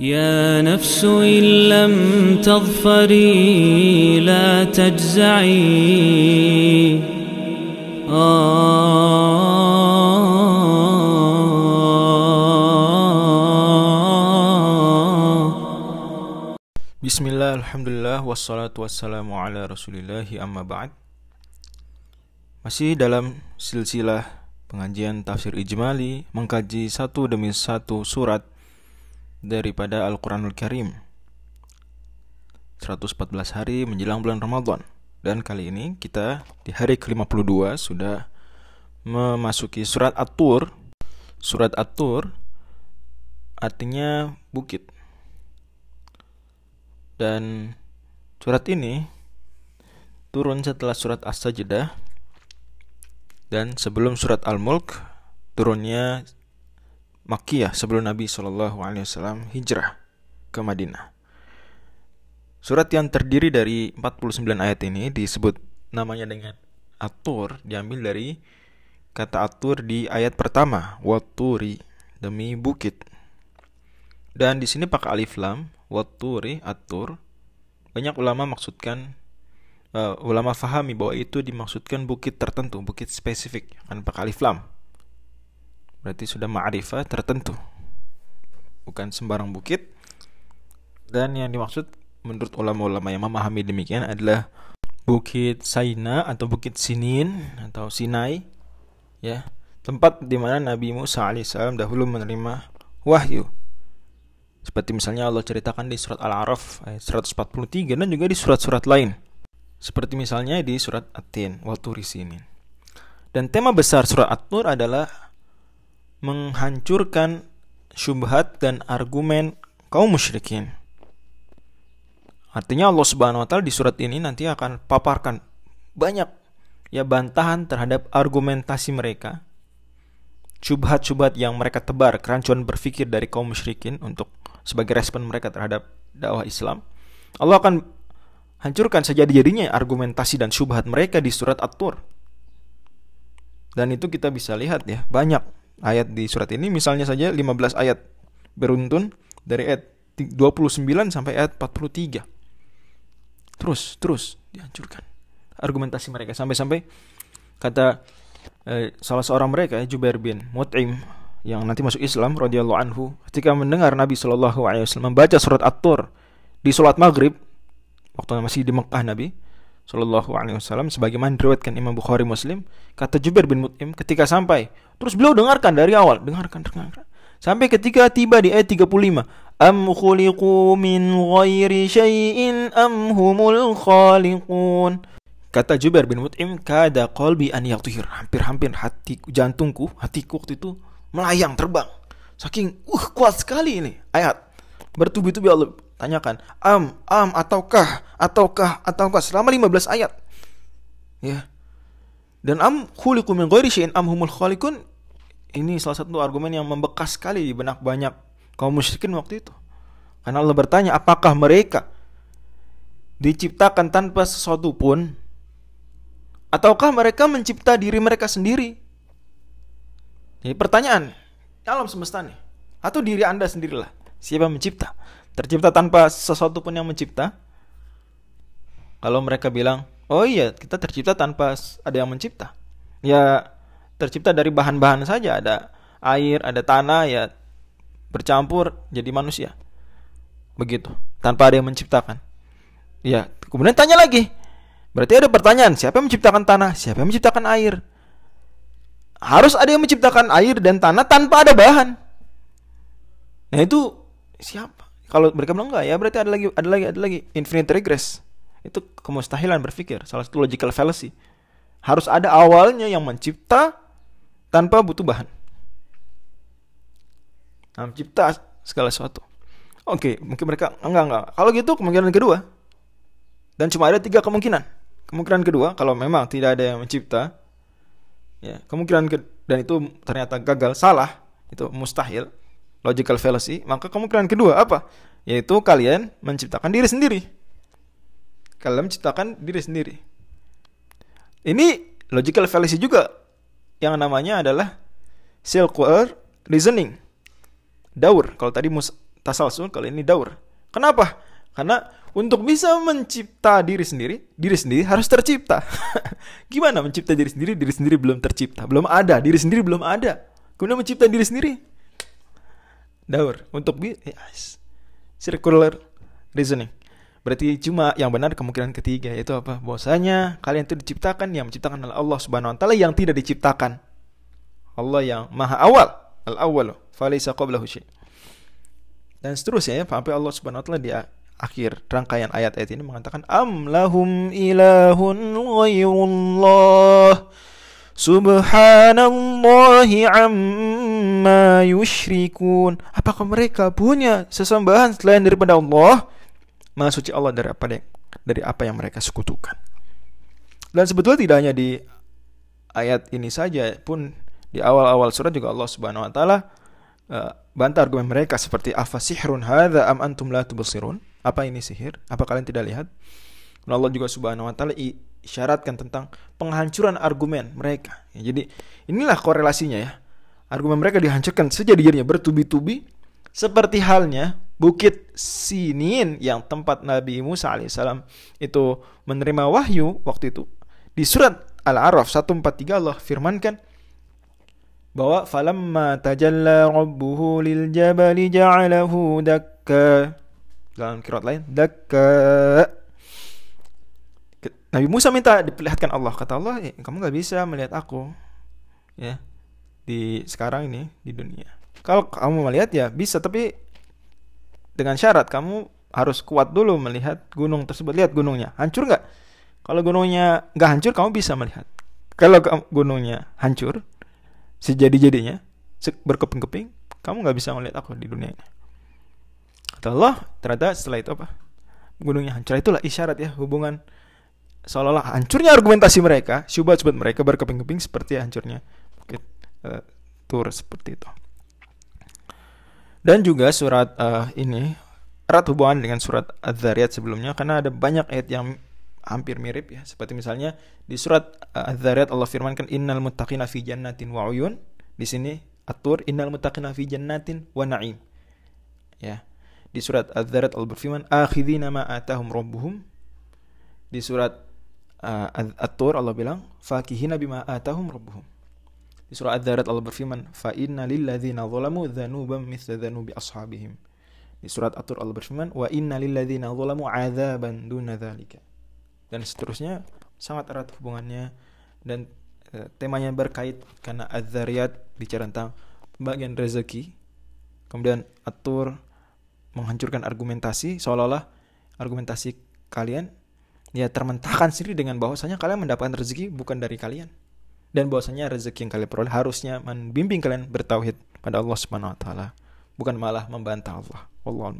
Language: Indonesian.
يا نفس إن لم تظفري لا تجزعي Bismillah, Alhamdulillah, wassalatu wassalamu ala rasulillahi amma ba'd Masih dalam silsilah pengajian tafsir ijmali Mengkaji satu demi satu surat daripada Al-Quranul Karim. 114 hari menjelang bulan Ramadan. Dan kali ini kita di hari ke-52 sudah memasuki surat At-Tur. Surat At-Tur artinya bukit. Dan surat ini turun setelah surat As-Sajdah. Dan sebelum surat Al-Mulk turunnya Makkiyah sebelum Nabi Shallallahu Alaihi Wasallam hijrah ke Madinah. Surat yang terdiri dari 49 ayat ini disebut namanya dengan Atur diambil dari kata Atur di ayat pertama Waturi demi bukit. Dan di sini pakai alif lam waturi atur banyak ulama maksudkan uh, ulama fahami bahwa itu dimaksudkan bukit tertentu bukit spesifik kan pakai alif lam berarti sudah ma'rifah tertentu bukan sembarang bukit dan yang dimaksud menurut ulama-ulama yang memahami demikian adalah bukit Saina atau bukit Sinin atau Sinai ya tempat di mana Nabi Musa alaihissalam dahulu menerima wahyu seperti misalnya Allah ceritakan di surat Al-A'raf ayat 143 dan juga di surat-surat lain. Seperti misalnya di surat At-Tin wa Turisinin. Dan tema besar surat At-Tur adalah menghancurkan syubhat dan argumen kaum musyrikin. Artinya Allah Subhanahu wa taala di surat ini nanti akan paparkan banyak ya bantahan terhadap argumentasi mereka syubhat-syubhat yang mereka tebar, kerancuan berpikir dari kaum musyrikin untuk sebagai respon mereka terhadap dakwah Islam. Allah akan hancurkan sejadi-jadinya argumentasi dan syubhat mereka di surat At-Tur. Dan itu kita bisa lihat ya, banyak ayat di surat ini misalnya saja 15 ayat beruntun dari ayat 29 sampai ayat 43. Terus, terus dihancurkan argumentasi mereka sampai-sampai kata eh, salah seorang mereka Jubair bin Mut'im yang nanti masuk Islam radhiyallahu anhu ketika mendengar Nabi Shallallahu alaihi wasallam membaca surat At-Tur di salat Maghrib waktu masih di Mekah Nabi Shallallahu alaihi wasallam sebagaimana diriwayatkan Imam Bukhari Muslim kata Jubair bin Mut'im ketika sampai terus beliau dengarkan dari awal dengarkan dengarkan sampai ketika tiba di ayat 35 am khuliqu min ghairi syai'in am humul khaliqun kata Jubair bin Mut'im kada qalbi an yaghtir hampir-hampir hati jantungku hatiku waktu itu melayang terbang. Saking uh kuat sekali ini ayat. Bertubi-tubi Allah tanyakan, am, am ataukah, ataukah, ataukah selama 15 ayat. Ya. Dan am khuliqu min ghairi am humul khaliqun ini salah satu argumen yang membekas sekali di benak banyak kaum musyrikin waktu itu. Karena Allah bertanya, apakah mereka diciptakan tanpa sesuatu pun ataukah mereka mencipta diri mereka sendiri? Jadi pertanyaan, alam semesta nih, atau diri Anda sendirilah, siapa mencipta? Tercipta tanpa sesuatu pun yang mencipta? Kalau mereka bilang, oh iya kita tercipta tanpa ada yang mencipta. Ya tercipta dari bahan-bahan saja, ada air, ada tanah, ya bercampur jadi manusia. Begitu, tanpa ada yang menciptakan. Ya, kemudian tanya lagi. Berarti ada pertanyaan, siapa yang menciptakan tanah? Siapa yang menciptakan air? harus ada yang menciptakan air dan tanah tanpa ada bahan. Nah itu siapa? Kalau mereka bilang enggak ya berarti ada lagi ada lagi ada lagi infinite regress. Itu kemustahilan berpikir, salah satu logical fallacy. Harus ada awalnya yang mencipta tanpa butuh bahan. Nah, mencipta segala sesuatu. Oke, mungkin mereka enggak enggak. Kalau gitu kemungkinan kedua. Dan cuma ada tiga kemungkinan. Kemungkinan kedua kalau memang tidak ada yang mencipta, ya kemungkinan ke, dan itu ternyata gagal salah itu mustahil logical fallacy maka kemungkinan kedua apa yaitu kalian menciptakan diri sendiri kalian menciptakan diri sendiri ini logical fallacy juga yang namanya adalah circular reasoning daur kalau tadi mus tasalsul, kalau ini daur. Kenapa? Karena untuk bisa mencipta diri sendiri, diri sendiri harus tercipta. Gimana mencipta diri sendiri? Diri sendiri belum tercipta, belum ada. Diri sendiri belum ada. Kemudian mencipta diri sendiri. Daur untuk yes. circular reasoning. Berarti cuma yang benar kemungkinan ketiga yaitu apa? Bahwasanya kalian itu diciptakan yang menciptakan adalah Allah Subhanahu wa taala yang tidak diciptakan. Allah yang maha awal, al-awwal, falaysa qablahu syai'. Dan seterusnya ya, sampai Allah Subhanahu wa taala dia akhir rangkaian ayat-ayat ini mengatakan am lahum ilahun ghairullah subhanallahi amma yushrikun apakah mereka punya sesembahan selain daripada Allah Maha suci Allah dari apa yang, dari apa yang mereka sekutukan dan sebetulnya tidak hanya di ayat ini saja pun di awal-awal surat juga Allah Subhanahu wa taala uh, bantah argumen mereka seperti afasihrun hadza am apa ini sihir? Apa kalian tidak lihat? Dan Allah juga subhanahu wa ta'ala isyaratkan tentang penghancuran argumen mereka. Ya, jadi inilah korelasinya ya. Argumen mereka dihancurkan sejadi-jadinya bertubi-tubi seperti halnya Bukit Sinin yang tempat Nabi Musa alaihissalam itu menerima wahyu waktu itu. Di surat Al-A'raf 143 Allah firmankan bahwa falamma tajalla rabbuhu lil jabali ja'alahu dakka. Dalam kirat lain dakka. Nabi Musa minta diperlihatkan Allah. Kata Allah eh, kamu nggak bisa melihat aku. Ya di sekarang ini di dunia. Kalau kamu melihat ya bisa tapi dengan syarat kamu harus kuat dulu melihat gunung tersebut. Lihat gunungnya hancur nggak? Kalau gunungnya nggak hancur kamu bisa melihat. Kalau gunungnya hancur sejadi jadinya berkeping-keping kamu nggak bisa melihat aku di dunia ini. Kata Allah, ternyata setelah itu apa? Gunungnya hancur. Itulah isyarat ya hubungan. Seolah-olah hancurnya argumentasi mereka, syubhat-syubhat mereka berkeping-keping seperti hancurnya uh, tur seperti itu. Dan juga surat uh, ini erat hubungan dengan surat Az-Zariyat sebelumnya karena ada banyak ayat yang hampir mirip ya. Seperti misalnya di surat uh, Az-Zariyat Allah firmankan innal muttaqina fi jannatin wa uyun. Di sini atur innal muttaqina fi jannatin wa na'im. Ya. Di surat Az-Zariyat Allah berfirman, "Akhidhina ma atahum rabbuhum." Di surat uh, At-Tur Allah bilang, "Fakihina bima atahum rabbuhum." Di surat Az-Zariyat Allah berfirman, "Fa inna lilladzina zalamu dzanuban mithla dzanubi ashabihim." Di surat At-Tur Allah berfirman, "Wa inna lilladzina zalamu 'adzaban duna dzalika." Dan seterusnya sangat erat hubungannya dan uh, temanya berkait karena Az-Zariyat bicara tentang bagian rezeki. Kemudian At-Tur menghancurkan argumentasi seolah-olah argumentasi kalian ya termentahkan sendiri dengan bahwasanya kalian mendapatkan rezeki bukan dari kalian dan bahwasanya rezeki yang kalian peroleh harusnya membimbing kalian bertauhid pada Allah Subhanahu wa taala bukan malah membantah Allah. Wallahu